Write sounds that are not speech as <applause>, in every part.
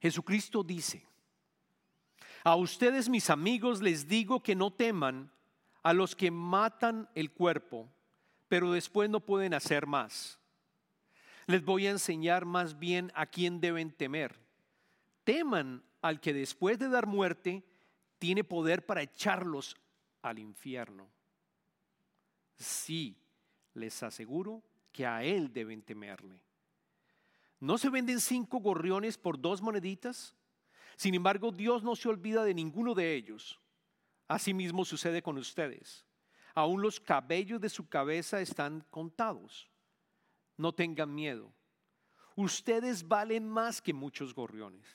Jesucristo dice, a ustedes mis amigos les digo que no teman a los que matan el cuerpo, pero después no pueden hacer más. Les voy a enseñar más bien a quién deben temer. Teman al que después de dar muerte tiene poder para echarlos al infierno. Sí, les aseguro que a él deben temerle. ¿No se venden cinco gorriones por dos moneditas? Sin embargo, Dios no se olvida de ninguno de ellos. Asimismo sucede con ustedes. Aún los cabellos de su cabeza están contados. No tengan miedo. Ustedes valen más que muchos gorriones.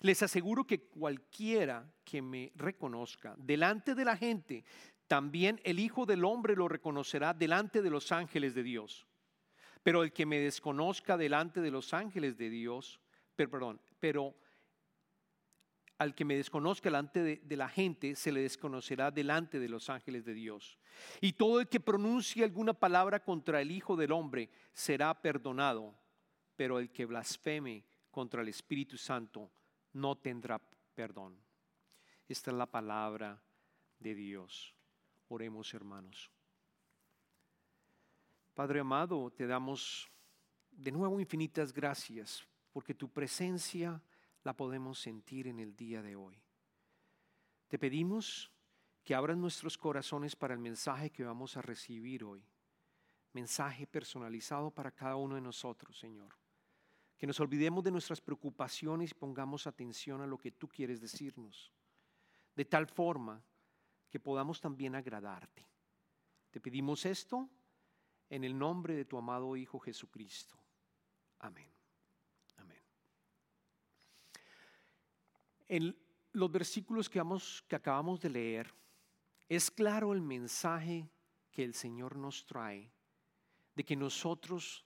Les aseguro que cualquiera que me reconozca delante de la gente, también el Hijo del Hombre lo reconocerá delante de los ángeles de Dios. Pero el que me desconozca delante de los ángeles de Dios, perdón, pero al que me desconozca delante de, de, la gente, se le desconocerá delante de los ángeles de Dios. Y todo el que pronuncie alguna palabra contra el Hijo del Hombre será perdonado, pero el que blasfeme contra el Espíritu Santo no tendrá perdón. Esta es la palabra de Dios. Oremos, hermanos. Padre amado, te damos de nuevo infinitas gracias porque tu presencia la podemos sentir en el día de hoy. Te pedimos que abran nuestros corazones para el mensaje que vamos a recibir hoy. Mensaje personalizado para cada uno de nosotros, Señor. Que nos olvidemos de nuestras preocupaciones y pongamos atención a lo que tú quieres decirnos. De tal forma que podamos también agradarte. Te pedimos esto en el nombre de tu amado Hijo Jesucristo. Amén. Amén. En los versículos que, vamos, que acabamos de leer, es claro el mensaje que el Señor nos trae de que nosotros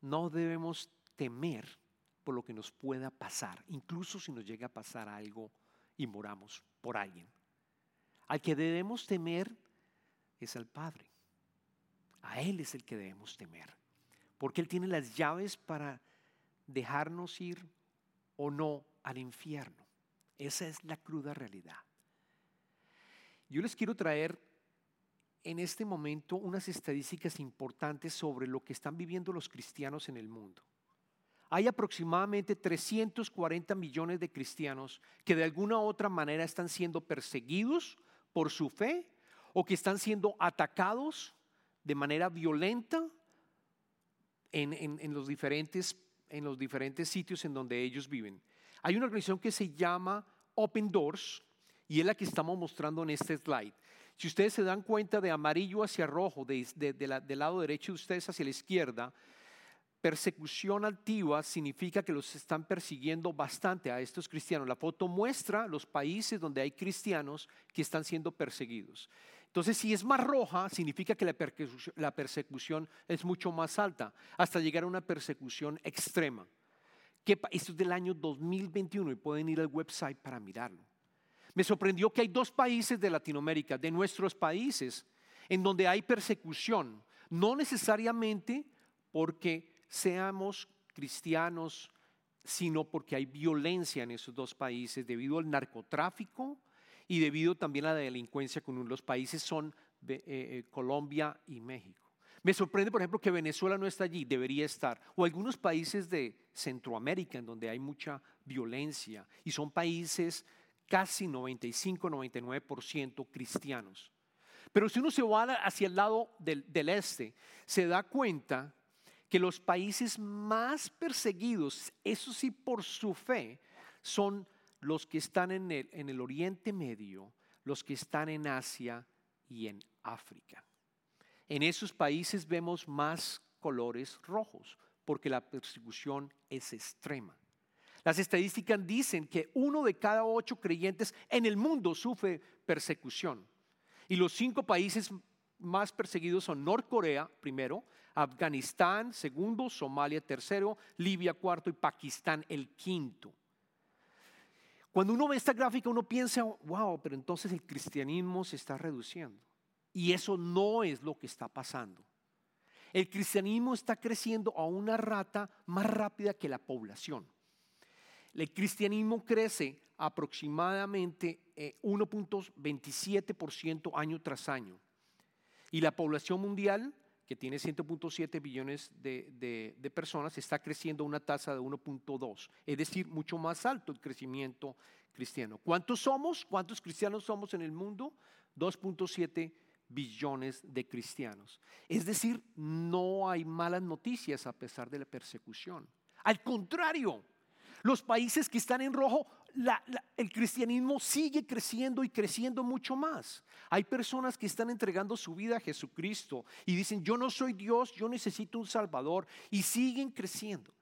no debemos temer por lo que nos pueda pasar, incluso si nos llega a pasar algo y moramos por alguien. Al que debemos temer es al Padre. A Él es el que debemos temer. Porque Él tiene las llaves para dejarnos ir o no al infierno. Esa es la cruda realidad. Yo les quiero traer en este momento unas estadísticas importantes sobre lo que están viviendo los cristianos en el mundo. Hay aproximadamente 340 millones de cristianos que de alguna u otra manera están siendo perseguidos por su fe o que están siendo atacados de manera violenta en, los diferentes, en los diferentes sitios en donde ellos viven. Hay una organización que se llama Open Doors y es la que estamos mostrando en este slide. Si ustedes se dan cuenta de amarillo hacia rojo, de, del lado derecho de ustedes hacia la izquierda, persecución altiva significa que los están persiguiendo bastante a estos cristianos. La foto muestra los países donde hay cristianos que están siendo perseguidos. Entonces, si es más roja, significa que la persecución, es mucho más alta, hasta llegar a una persecución extrema. Esto es del año 2021 y pueden ir al website para mirarlo. Me sorprendió que hay dos países de Latinoamérica, de nuestros países, en donde hay persecución, no necesariamente porque seamos cristianos, sino porque hay violencia en esos dos países debido al narcotráfico y debido también a la delincuencia con los países son eh, eh, Colombia y México. Me sorprende, por ejemplo, que Venezuela no está allí, debería estar, o algunos países de Centroamérica en donde hay mucha violencia y son países casi 95-99% cristianos. Pero si uno se va hacia el lado del, del este, se da cuenta que los países más perseguidos, eso sí por su fe, son los que están en el, en el Oriente Medio, los que están en Asia y en África. En esos países vemos más colores rojos porque la persecución es extrema. Las estadísticas dicen que uno de cada ocho creyentes en el mundo sufre persecución. Y los cinco países más perseguidos son Norcorea, primero, Afganistán, segundo, Somalia, tercero, Libia, cuarto y Pakistán, el quinto. Cuando uno ve esta gráfica, uno piensa, wow, pero entonces el cristianismo se está reduciendo. Y eso no es lo que está pasando. El cristianismo está creciendo a una rata más rápida que la población. el cristianismo crece aproximadamente 1.27% eh, año tras año. Y la población mundial, que tiene 100.7 billones de, de, personas, está creciendo a una tasa de 1.2, es decir, mucho más alto el crecimiento cristiano. ¿Cuántos somos? ¿Cuántos cristianos somos en el mundo? 2.7 billones de cristianos. Es decir, no hay malas noticias a pesar de la persecución. Al contrario, los países que están en rojo, el cristianismo sigue creciendo y creciendo mucho más. Hay personas que están entregando su vida a Jesucristo y dicen, yo no soy Dios, yo necesito un Salvador, y siguen creciendo.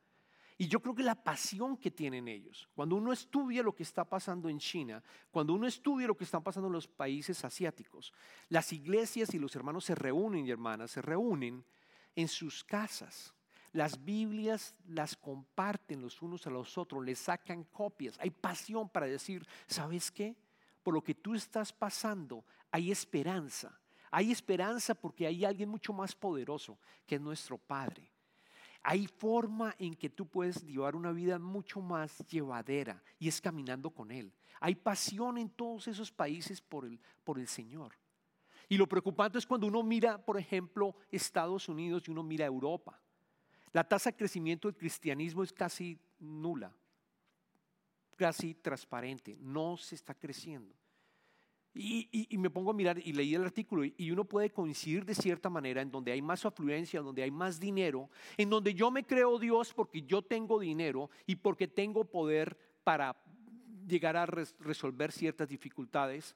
Y yo creo que la pasión que tienen ellos, cuando uno estudia lo que está pasando en China, cuando uno estudia lo que está pasando en los países asiáticos, las iglesias y los hermanos se reúnen y hermanas se reúnen en sus casas. Las Biblias las comparten los unos a los otros, les sacan copias. Hay pasión para decir, ¿sabes qué? Por lo que tú estás pasando, hay esperanza. Hay esperanza porque hay alguien mucho más poderoso que es nuestro Padre. Hay forma en que tú puedes llevar una vida mucho más llevadera y es caminando con Él. Hay pasión en todos esos países por el, por el Señor. Y lo preocupante es cuando uno mira, por ejemplo, Estados Unidos y uno mira Europa. La tasa de crecimiento del cristianismo es casi nula, casi transparente, no se está creciendo. Y, me pongo a mirar y leí el artículo y uno puede coincidir de cierta manera en donde hay más afluencia, donde hay más dinero, en donde yo me creo Dios porque yo tengo dinero y porque tengo poder para llegar a resolver ciertas dificultades,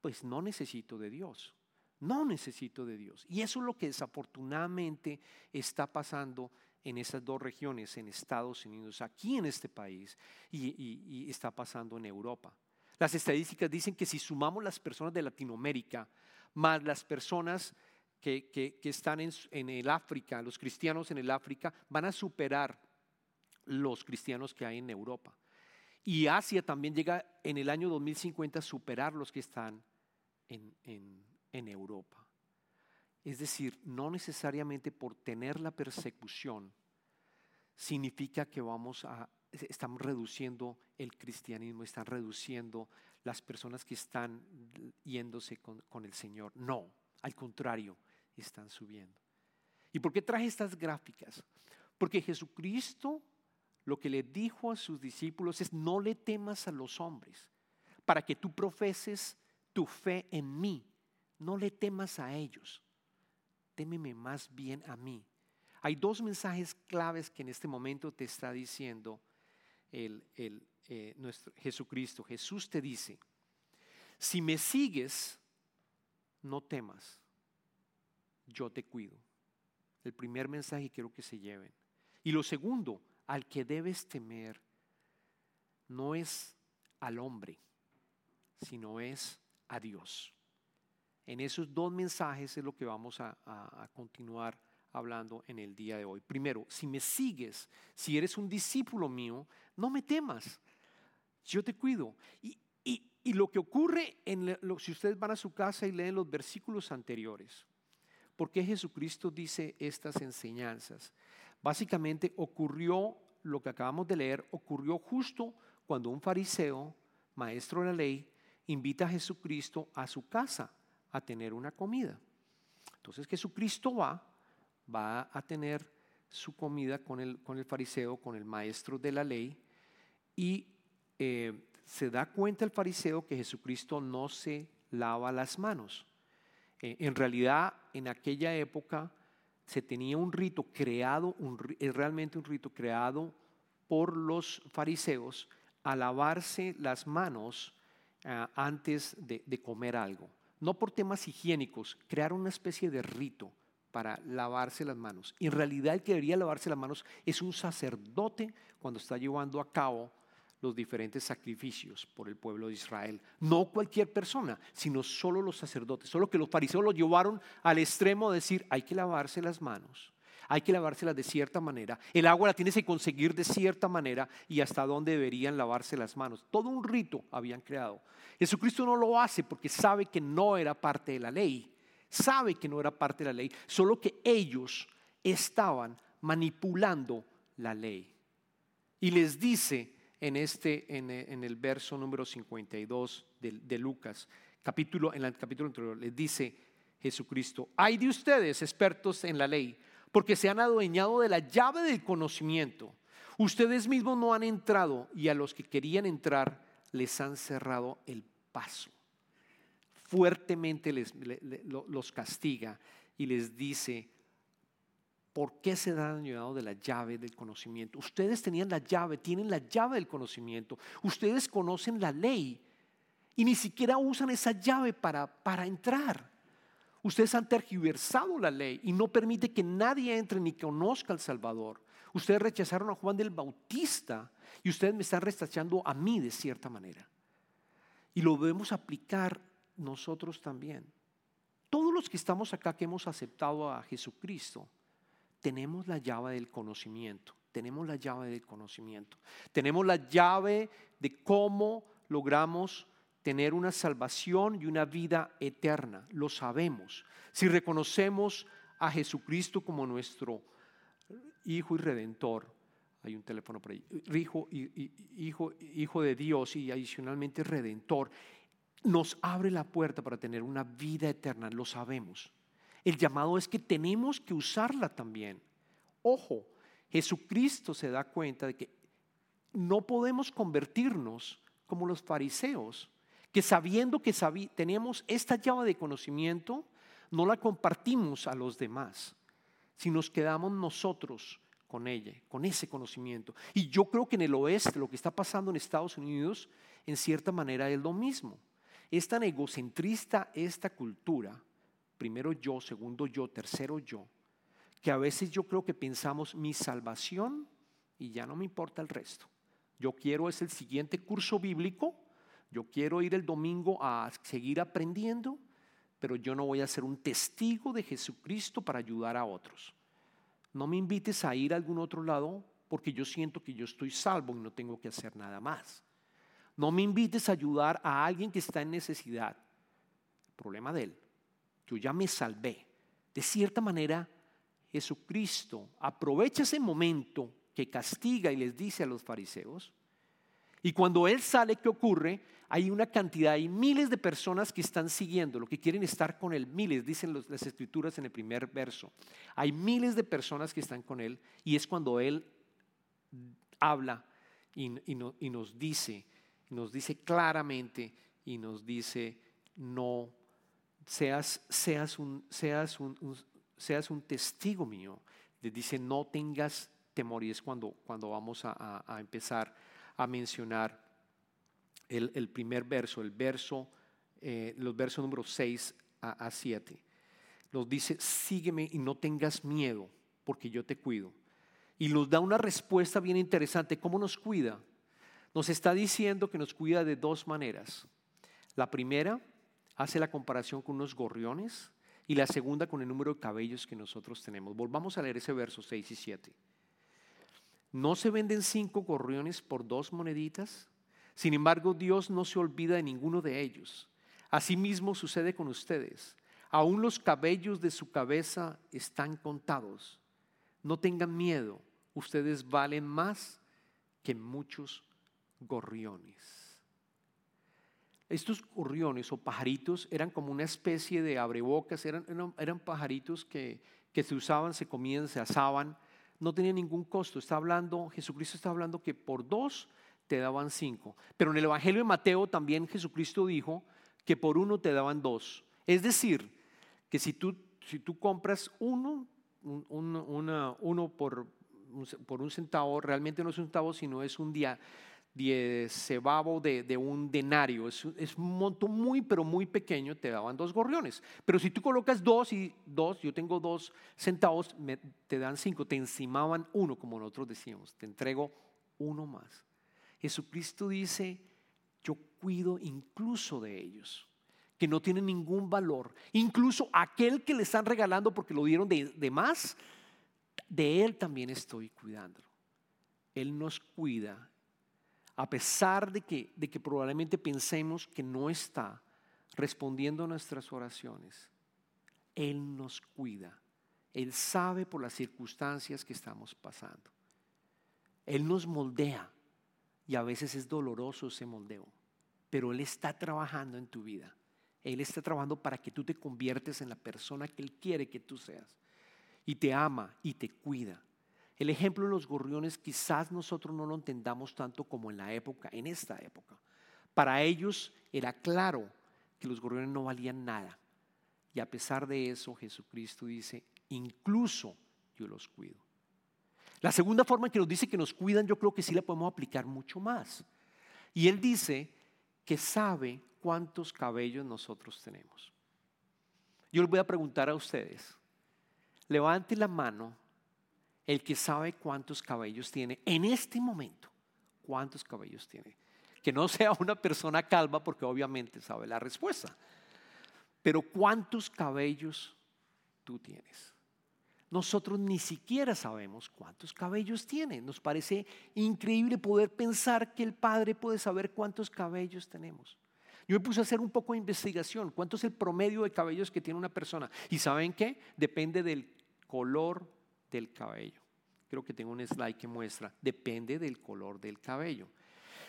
pues no necesito de Dios. No necesito de Dios. Y eso es lo que desafortunadamente está pasando en esas dos regiones, en Estados Unidos, aquí en este país y está pasando en Europa. Las estadísticas dicen que si sumamos las personas de Latinoamérica más las personas que, están en, el África, los cristianos en el África, van a superar los cristianos que hay en Europa. Y Asia también llega en el año 2050 a superar los que están en, en Europa. Es decir, no necesariamente por tener la persecución significa que vamos a reduciendo el cristianismo, están reduciendo las personas que están yéndose con, el Señor. No, al contrario, están subiendo. ¿Y por qué traje estas gráficas? Porque Jesucristo lo que le dijo a sus discípulos es, no le temas a los hombres, para que tú profeses tu fe en mí. No le temas a ellos, témeme más bien a mí. Hay dos mensajes claves que en este momento te está diciendo el, eh, nuestro Jesucristo. Jesús te dice, si me sigues, no temas, yo te cuido. El primer mensaje quiero que se lleven. Y lo segundo, al que debes temer no es al hombre, sino es a Dios. En esos dos mensajes es lo que vamos a, continuar hablando en el día de hoy. Primero, si me sigues, si eres un discípulo mío, no me temas, yo te cuido. Y, lo que ocurre, en si ustedes van a su casa y leen los versículos anteriores, ¿por qué Jesucristo dice estas enseñanzas? Básicamente ocurrió lo que acabamos de leer, ocurrió justo cuando un fariseo, maestro de la ley, invita a Jesucristo a su casa a tener una comida. Entonces Jesucristo va va a tener su comida con el, con el fariseo, con el maestro de la ley, y eh, se da cuenta el fariseo que Jesucristo no se lava las manos. Eh, en realidad, en aquella época se tenía un rito creado, realmente un rito creado por los fariseos a lavarse las manos ah, antes de comer algo. No por temas higiénicos, crear una especie de rito para lavarse las manos. En realidad el que debería lavarse las manos es un sacerdote cuando está llevando a cabo los diferentes sacrificios por el pueblo de Israel. No cualquier persona, sino solo los sacerdotes. Solo que los fariseos lo llevaron al extremo de decir, hay que lavarse las manos, hay que lavárselas de cierta manera, el agua la tienes que conseguir de cierta manera y hasta dónde deberían lavarse las manos. Todo un rito habían creado. Jesucristo no lo hace porque sabe que no era parte de la ley sabe que no era parte de la ley, solo que ellos estaban manipulando la ley. Y les dice en, este, en, el verso número 52 de, de Lucas, capítulo, en el capítulo anterior, les dice Jesucristo, hay de ustedes expertos en la ley, porque se han adueñado de la llave del conocimiento. Ustedes mismos no han entrado y a los que querían entrar les han cerrado el paso. Fuertemente les, los castiga y les dice, ¿por qué se han adueñado de la llave del conocimiento? Ustedes tenían la llave, tienen la llave del conocimiento. Ustedes conocen la ley y ni siquiera usan esa llave para, para entrar. Ustedes han tergiversado la ley y no permite que nadie entre ni conozca al Salvador. Ustedes rechazaron a Juan del Bautista y ustedes me están rechazando a mí de cierta manera. Y lo debemos aplicar nosotros también. Todos los que estamos acá que hemos aceptado a Jesucristo, tenemos la llave del conocimiento. Tenemos la llave del conocimiento. Tenemos la llave de cómo logramos tener una salvación y una vida eterna. Lo sabemos. Si reconocemos a Jesucristo como nuestro Hijo y Redentor, hay un teléfono por ahí, hijo, hijo, hijo de Dios y adicionalmente Redentor, nos abre la puerta para tener una vida eterna, lo sabemos. El llamado es que tenemos que usarla también. Ojo, Jesucristo se da cuenta de que no podemos convertirnos como los fariseos que sabiendo que teníamos esta llave de conocimiento, no la compartimos a los demás, si nos quedamos nosotros con ella, con ese conocimiento. Y yo creo que en el oeste, lo que está pasando en Estados Unidos, en cierta manera es lo mismo. Es tan egocentrista esta cultura, primero yo, segundo yo, tercero yo, que a veces yo creo que pensamos mi salvación y ya no me importa el resto. Yo quiero es el siguiente curso bíblico yo quiero ir el domingo a seguir aprendiendo, pero yo no voy a ser un testigo de Jesucristo para ayudar a otros. No me invites a ir a algún otro lado porque yo siento que yo estoy salvo y no tengo que hacer nada más. No me invites a ayudar a alguien que está en necesidad. problema de él. Yo ya me salvé. De cierta manera, Jesucristo aprovecha ese momento que castiga y les dice a los fariseos. Y cuando Él sale, ¿qué ocurre? hay una cantidad, hay miles de personas que están siguiendo, lo que quieren estar con Él, miles, dicen las escrituras en el primer verso. Hay miles de personas que están con Él y es cuando Él habla y, nos dice, nos dice claramente y nos dice, no, seas, seas, un, seas, un, seas un testigo mío. Les dice, no tengas temor y es cuando, cuando vamos a, a empezar a mencionar el, primer verso, el verso, eh, los versos número 6 a, 7. Nos dice, sígueme y no tengas miedo, porque yo te cuido. Y nos da una respuesta bien interesante. ¿Cómo nos cuida? Nos está diciendo que nos cuida de dos maneras. La primera hace la comparación con unos gorriones y la segunda con el número de cabellos que nosotros tenemos. Volvamos a leer ese verso 6 y 7. ¿No se venden cinco gorriones por dos moneditas? Sin embargo, Dios no se olvida de ninguno de ellos. Asimismo sucede con ustedes. Aún los cabellos de su cabeza están contados. No tengan miedo, ustedes valen más que muchos gorriones. Estos gorriones o pajaritos eran como una especie de abrebocas, eran, pajaritos que, que se usaban, se comían, se asaban, no tenían ningún costo. Está hablando, Jesucristo está hablando que por dos te daban cinco. Pero en el Evangelio de Mateo también Jesucristo dijo que por uno te daban dos. Es decir, que si tú, si tú compras uno, uno por, por un centavo, realmente no es un centavo, sino es un día diezebavo de, de un denario. Es, es, un monto muy, pero muy pequeño, te daban dos gorriones. Pero si tú colocas dos y dos, yo tengo dos centavos, te dan cinco, te encimaban uno, como nosotros decíamos, te entrego uno más. Jesucristo dice, yo cuido incluso de ellos, que no tienen ningún valor. Incluso aquel que le están regalando porque lo dieron de, más, de él también estoy cuidándolo. Él nos cuida, a pesar de que, de que probablemente pensemos que no está respondiendo a nuestras oraciones. Él nos cuida. Él sabe por las circunstancias que estamos pasando. Él nos moldea. y a veces es doloroso ese moldeo, pero Él está trabajando en tu vida. Él está trabajando para que tú te conviertes en la persona que Él quiere que tú seas. Y te ama y te cuida. El ejemplo de los gorriones quizás nosotros no lo entendamos tanto como en la época, en esta época. Para ellos era claro que los gorriones no valían nada. Y a pesar de eso, Jesucristo dice, incluso yo los cuido. La segunda forma en que nos dice que nos cuidan, yo creo que sí la podemos aplicar mucho más. Y Él dice que sabe cuántos cabellos nosotros tenemos. Yo les voy a preguntar a ustedes, levante la mano el que sabe cuántos cabellos tiene en este momento. ¿Cuántos cabellos tiene? Que no sea una persona calva porque obviamente sabe la respuesta. Pero ¿cuántos cabellos tú tienes? Nosotros ni siquiera sabemos cuántos cabellos tiene. Nos parece increíble poder pensar que el Padre puede saber cuántos cabellos tenemos. Yo me puse a hacer un poco de investigación. ¿Cuánto es el promedio de cabellos que tiene una persona? ¿Y saben qué? Depende del color del cabello. Creo que tengo un slide que muestra. Depende del color del cabello.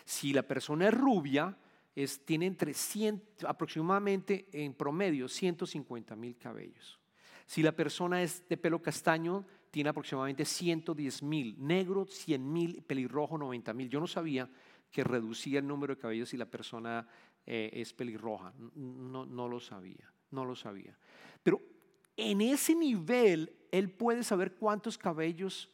Si la persona es rubia, es, tiene entre 100, aproximadamente en promedio 150 mil cabellos. Si la persona es de pelo castaño, tiene aproximadamente 110 mil. Negro, 100 mil. Pelirrojo, 90 mil. Yo no sabía que reducía el número de cabellos si la persona eh, es pelirroja. No, no lo sabía, no lo sabía. Pero en ese nivel, él puede saber cuántos cabellos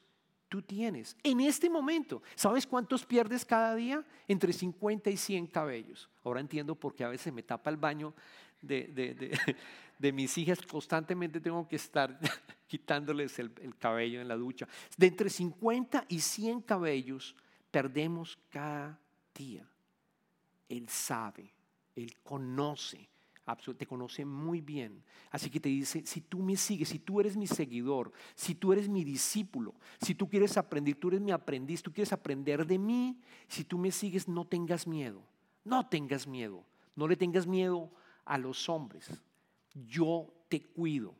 tú tienes. En este momento, ¿sabes cuántos pierdes cada día? Entre 50 y 100 cabellos. Ahora entiendo por qué a veces me tapa el baño de, de, <laughs> mis hijas. Constantemente tengo que estar <laughs> quitándoles el, el cabello en la ducha. De entre 50 y 100 cabellos perdemos cada día. Él sabe él conoce, te conoce muy bien. Así que te dice, si tú me sigues, si tú eres mi seguidor, si tú eres mi discípulo, si tú quieres aprender, tú eres mi aprendiz, tú quieres aprender de mí, si tú me sigues, no tengas miedo, no tengas miedo, no le tengas miedo a los hombres. Yo te cuido,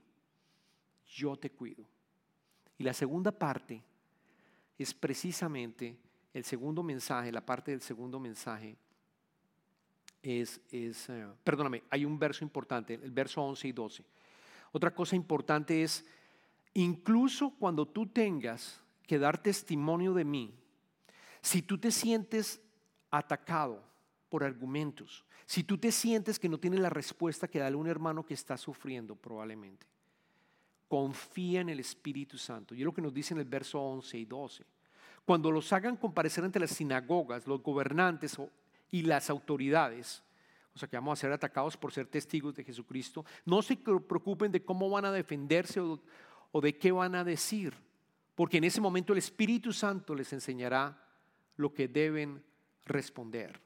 yo te cuido. Y la segunda parte es precisamente el segundo mensaje, la parte del segundo mensaje es, eh, perdóname, hay un verso importante, el verso 11 y 12. Otra cosa importante es, incluso cuando tú tengas que dar testimonio de mí, si tú te sientes atacado por argumentos, si tú te sientes que no tienes la respuesta que da un hermano que está sufriendo probablemente, confía en el Espíritu Santo. Y es lo que nos dice en el verso 11 y 12. Cuando los hagan comparecer ante las sinagogas, los gobernantes o y las autoridades, o sea que vamos a ser atacados por ser testigos de Jesucristo, no se preocupen de cómo van a defenderse o, de qué van a decir, porque en ese momento el Espíritu Santo les enseñará lo que deben responder.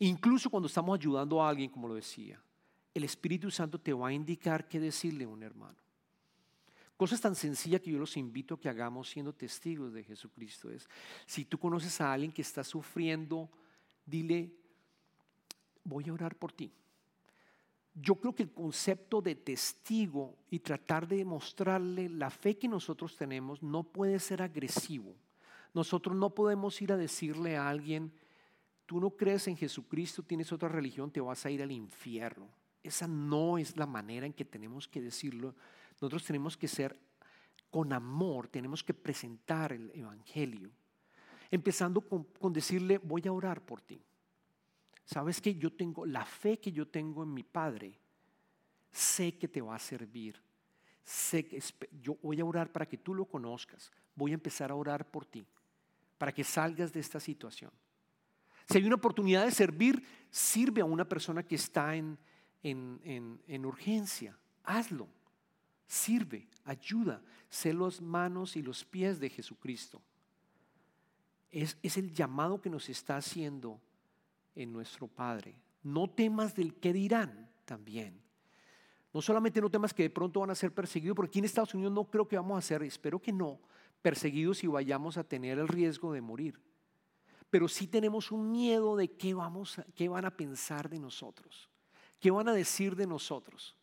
Incluso cuando estamos ayudando a alguien, como lo decía, el Espíritu Santo te va a indicar qué decirle a un hermano. Cosas tan sencillas que yo los invito a que hagamos siendo testigos de Jesucristo es, si tú conoces a alguien que está sufriendo dile, voy a orar por ti. Yo creo que el concepto de testigo y tratar de demostrarle la fe que nosotros tenemos no puede ser agresivo. Nosotros no podemos ir a decirle a alguien, tú no crees en Jesucristo, tienes otra religión, te vas a ir al infierno. Esa no es la manera en que tenemos que decirlo. Nosotros tenemos que ser con amor, tenemos que presentar el Evangelio empezando con, decirle, voy a orar por ti. Sabes que yo tengo la fe que yo tengo en mi Padre, sé que te va a servir. Sé que yo voy a orar para que tú lo conozcas. Voy a empezar a orar por ti, para que salgas de esta situación. Si hay una oportunidad de servir, sirve a una persona que está en, en urgencia. Hazlo. Sirve, ayuda. Sé los manos y los pies de Jesucristo. Es, el llamado que nos está haciendo en nuestro Padre. No temas del que dirán también. No solamente no temas que de pronto van a ser perseguidos, porque aquí en Estados Unidos no creo que vamos a ser, espero que no, perseguidos y vayamos a tener el riesgo de morir. Pero sí tenemos un miedo de qué, vamos qué van a pensar de nosotros, qué van a decir de nosotros.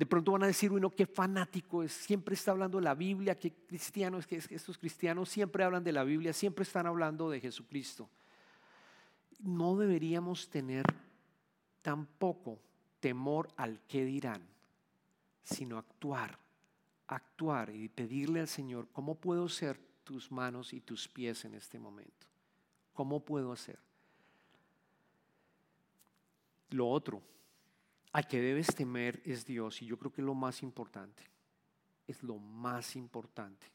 De pronto van a decir, uno, qué fanático es, siempre está hablando de la Biblia, qué cristiano es que estos cristianos siempre hablan de la Biblia, siempre están hablando de Jesucristo. No deberíamos tener tampoco temor al que dirán, sino actuar, actuar y pedirle al Señor, ¿cómo puedo ser tus manos y tus pies en este momento? ¿Cómo puedo hacer? Lo otro, al que debes temer es Dios y yo creo que es lo más importante. Es lo más importante.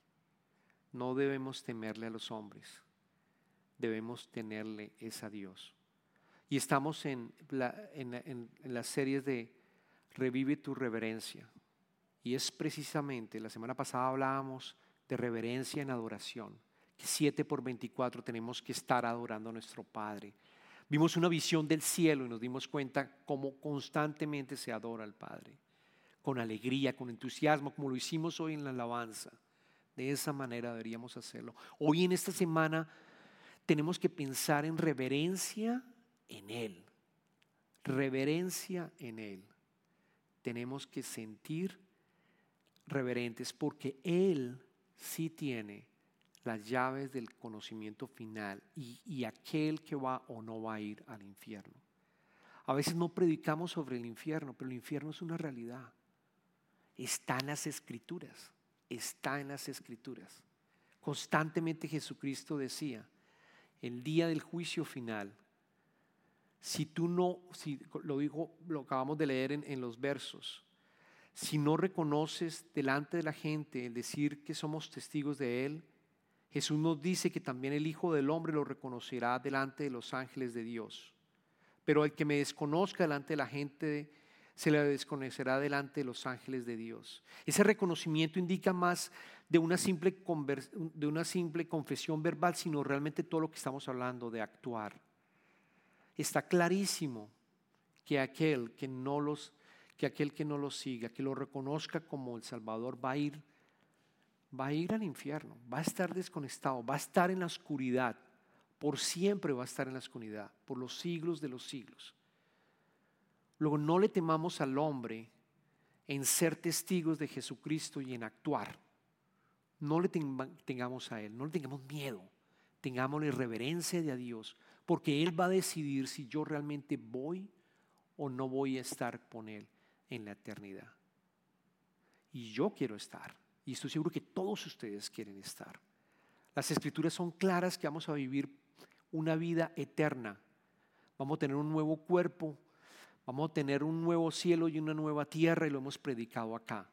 No debemos temerle a los hombres, debemos tenerle es a Dios. Y estamos en, en las series de Revive tu reverencia. Y es precisamente, la semana pasada hablábamos de reverencia en adoración, que 7 por 24 tenemos que estar adorando a nuestro Padre Vimos una visión del cielo y nos dimos cuenta cómo constantemente se adora al Padre, con alegría, con entusiasmo, como lo hicimos hoy en la alabanza. De esa manera deberíamos hacerlo. Hoy en esta semana tenemos que pensar en reverencia en Él. Reverencia en Él. Tenemos que sentir reverentes porque Él sí tiene las llaves del conocimiento final y, aquel que va o no va a ir al infierno. A veces no predicamos sobre el infierno, pero el infierno es una realidad. Está en las escrituras, está en las escrituras. Constantemente Jesucristo decía, el día del juicio final, si tú no, si, lo dijo, lo acabamos de leer en, en los versos, si no reconoces delante de la gente el decir que somos testigos de Él, Jesús nos dice que también el Hijo del Hombre lo reconocerá delante de los ángeles de Dios. Pero el que me desconozca delante de la gente, se le desconocerá delante de los ángeles de Dios. Ese reconocimiento indica más de una, simple de una simple confesión verbal, sino realmente todo lo que estamos hablando de actuar. Está clarísimo que aquel que no los que aquel que no los siga, que lo reconozca como el Salvador, va a ir va a ir al infierno, va a estar desconectado, va a estar en la oscuridad, por siempre va a estar en la oscuridad, por los siglos de los siglos. Luego no le temamos al hombre en ser testigos de Jesucristo y en actuar. No le tengamos a Él, no le tengamos miedo, tengámosle reverencia de a Dios, porque Él va a decidir si yo realmente voy o no voy a estar con Él en la eternidad. Y yo quiero estar. Y estoy seguro que todos ustedes quieren estar. Las escrituras son claras que vamos a vivir una vida eterna. Vamos a tener un nuevo cuerpo, vamos a tener un nuevo cielo y una nueva tierra y lo hemos predicado acá.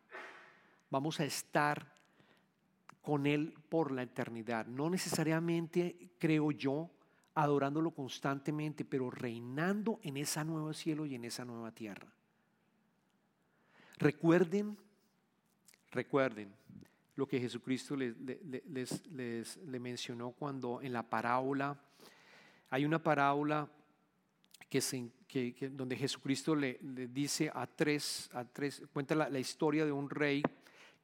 Vamos a estar con Él por la eternidad. No necesariamente, creo yo, adorándolo constantemente, pero reinando en ese nuevo cielo y en esa nueva tierra. Recuerden Recuerden lo que Jesucristo les, mencionó cuando en la parábola, hay una parábola que, donde Jesucristo le, dice a tres, a tres cuenta la, historia de un rey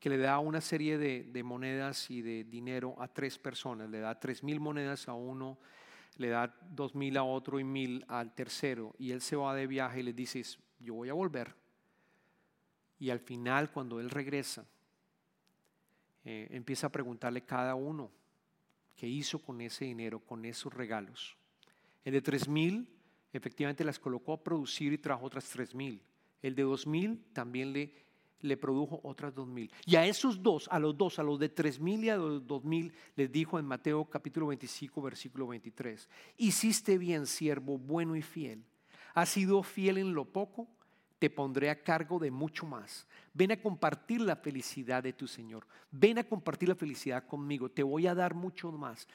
que le da una serie de, de, monedas y de dinero a tres personas. Le da tres mil monedas a uno, le da dos mil a otro y mil al tercero. Y él se va de viaje y le dice, yo voy a volver. Y al final, cuando él regresa, eh, empieza a preguntarle cada uno qué hizo con ese dinero, con esos regalos. El de tres mil, efectivamente las colocó a producir y trajo otras tres mil. El de dos mil también le, le produjo otras dos mil. Y a esos dos, a los dos, a los de tres mil y a los dos mil, les dijo en Mateo capítulo 25, versículo 23, hiciste bien, siervo bueno y fiel. Has sido fiel en lo poco, te pondré a cargo de mucho más. Ven a compartir la felicidad de tu Señor. Ven a compartir la felicidad conmigo. Te voy a dar mucho más.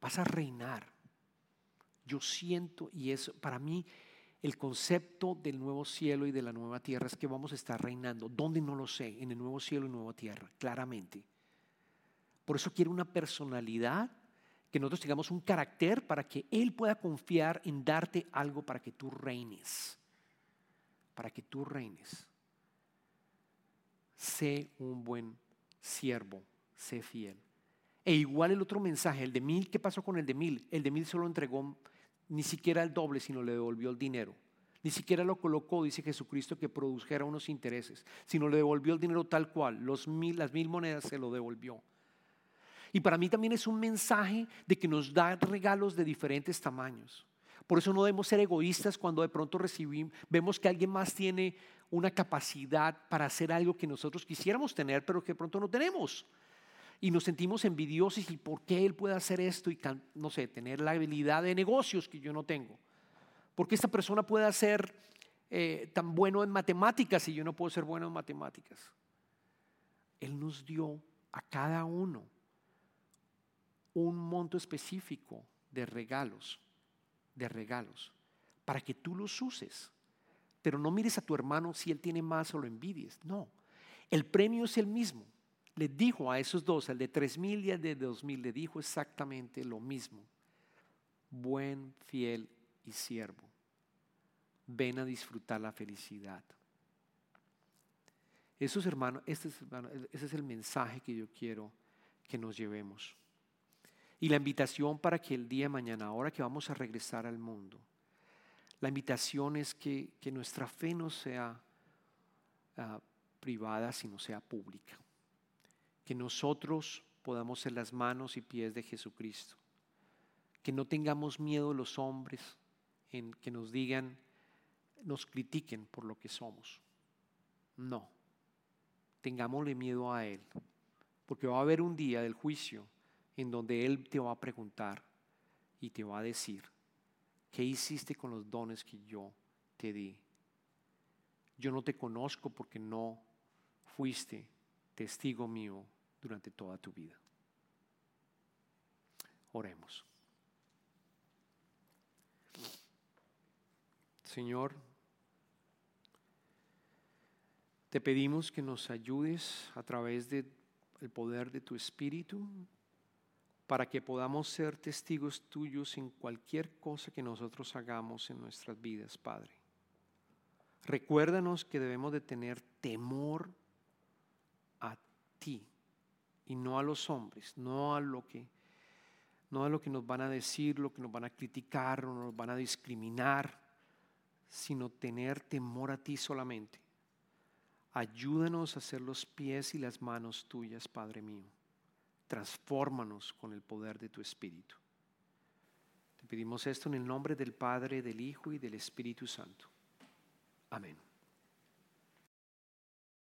Vas a reinar. Yo siento, y es para mí el concepto del nuevo cielo y de la nueva tierra es que vamos a estar reinando. ¿Dónde no lo sé? En el nuevo cielo y nueva tierra, claramente. Por eso quiero una personalidad, que nosotros tengamos un carácter para que Él pueda confiar en darte algo para que tú reines para que tú reines. Sé un buen siervo, sé fiel. E igual el otro mensaje, el de mil, ¿qué pasó con el de mil? El de mil solo entregó ni siquiera el doble, sino le devolvió el dinero. Ni siquiera lo colocó, dice Jesucristo, que produjera unos intereses, sino le devolvió el dinero tal cual. Los mil, las mil monedas se lo devolvió. Y para mí también es un mensaje de que nos da regalos de diferentes tamaños. Por eso no debemos ser egoístas cuando de pronto recibimos, vemos que alguien más tiene una capacidad para hacer algo que nosotros quisiéramos tener, pero que de pronto no tenemos. Y nos sentimos envidiosos y por qué él puede hacer esto y, no sé, tener la habilidad de negocios que yo no tengo. ¿Por qué esta persona puede ser eh, tan bueno en matemáticas y yo no puedo ser bueno en matemáticas? Él nos dio a cada uno un monto específico de regalos, de regalos, para que tú los uses. Pero no mires a tu hermano si él tiene más o lo envidies. No, el premio es el mismo. Le dijo a esos dos, el de tres mil y el de dos mil, le dijo exactamente lo mismo. Buen, fiel y siervo. Ven a disfrutar la felicidad. Esos hermanos, este es, ese es el mensaje que yo quiero que nos llevemos. Y la invitación para que el día de mañana, ahora que vamos a regresar al mundo, la invitación es que, nuestra fe no sea ah, privada, sino sea pública. Que nosotros podamos ser las manos y pies de Jesucristo. Que no tengamos miedo los hombres en que nos digan, nos critiquen por lo que somos. No, tengámosle miedo a Él, porque va a haber un día del juicio en donde Él te va a preguntar y te va a decir, ¿qué hiciste con los dones que yo te di? Yo no te conozco porque no fuiste testigo mío durante toda tu vida. Oremos. Señor, te pedimos que nos ayudes a través del poder de tu Espíritu para que podamos ser testigos tuyos en cualquier cosa que nosotros hagamos en nuestras vidas, Padre. Recuérdanos que debemos de tener temor a ti y no a los hombres, no a lo que no a lo que nos van a decir, lo que nos van a criticar o nos van a discriminar, sino tener temor a ti solamente. Ayúdanos a ser los pies y las manos tuyas, Padre mío transfórmanos con el poder de tu Espíritu. Te pedimos esto en el nombre del Padre, del Hijo y del Espíritu Santo. Amén.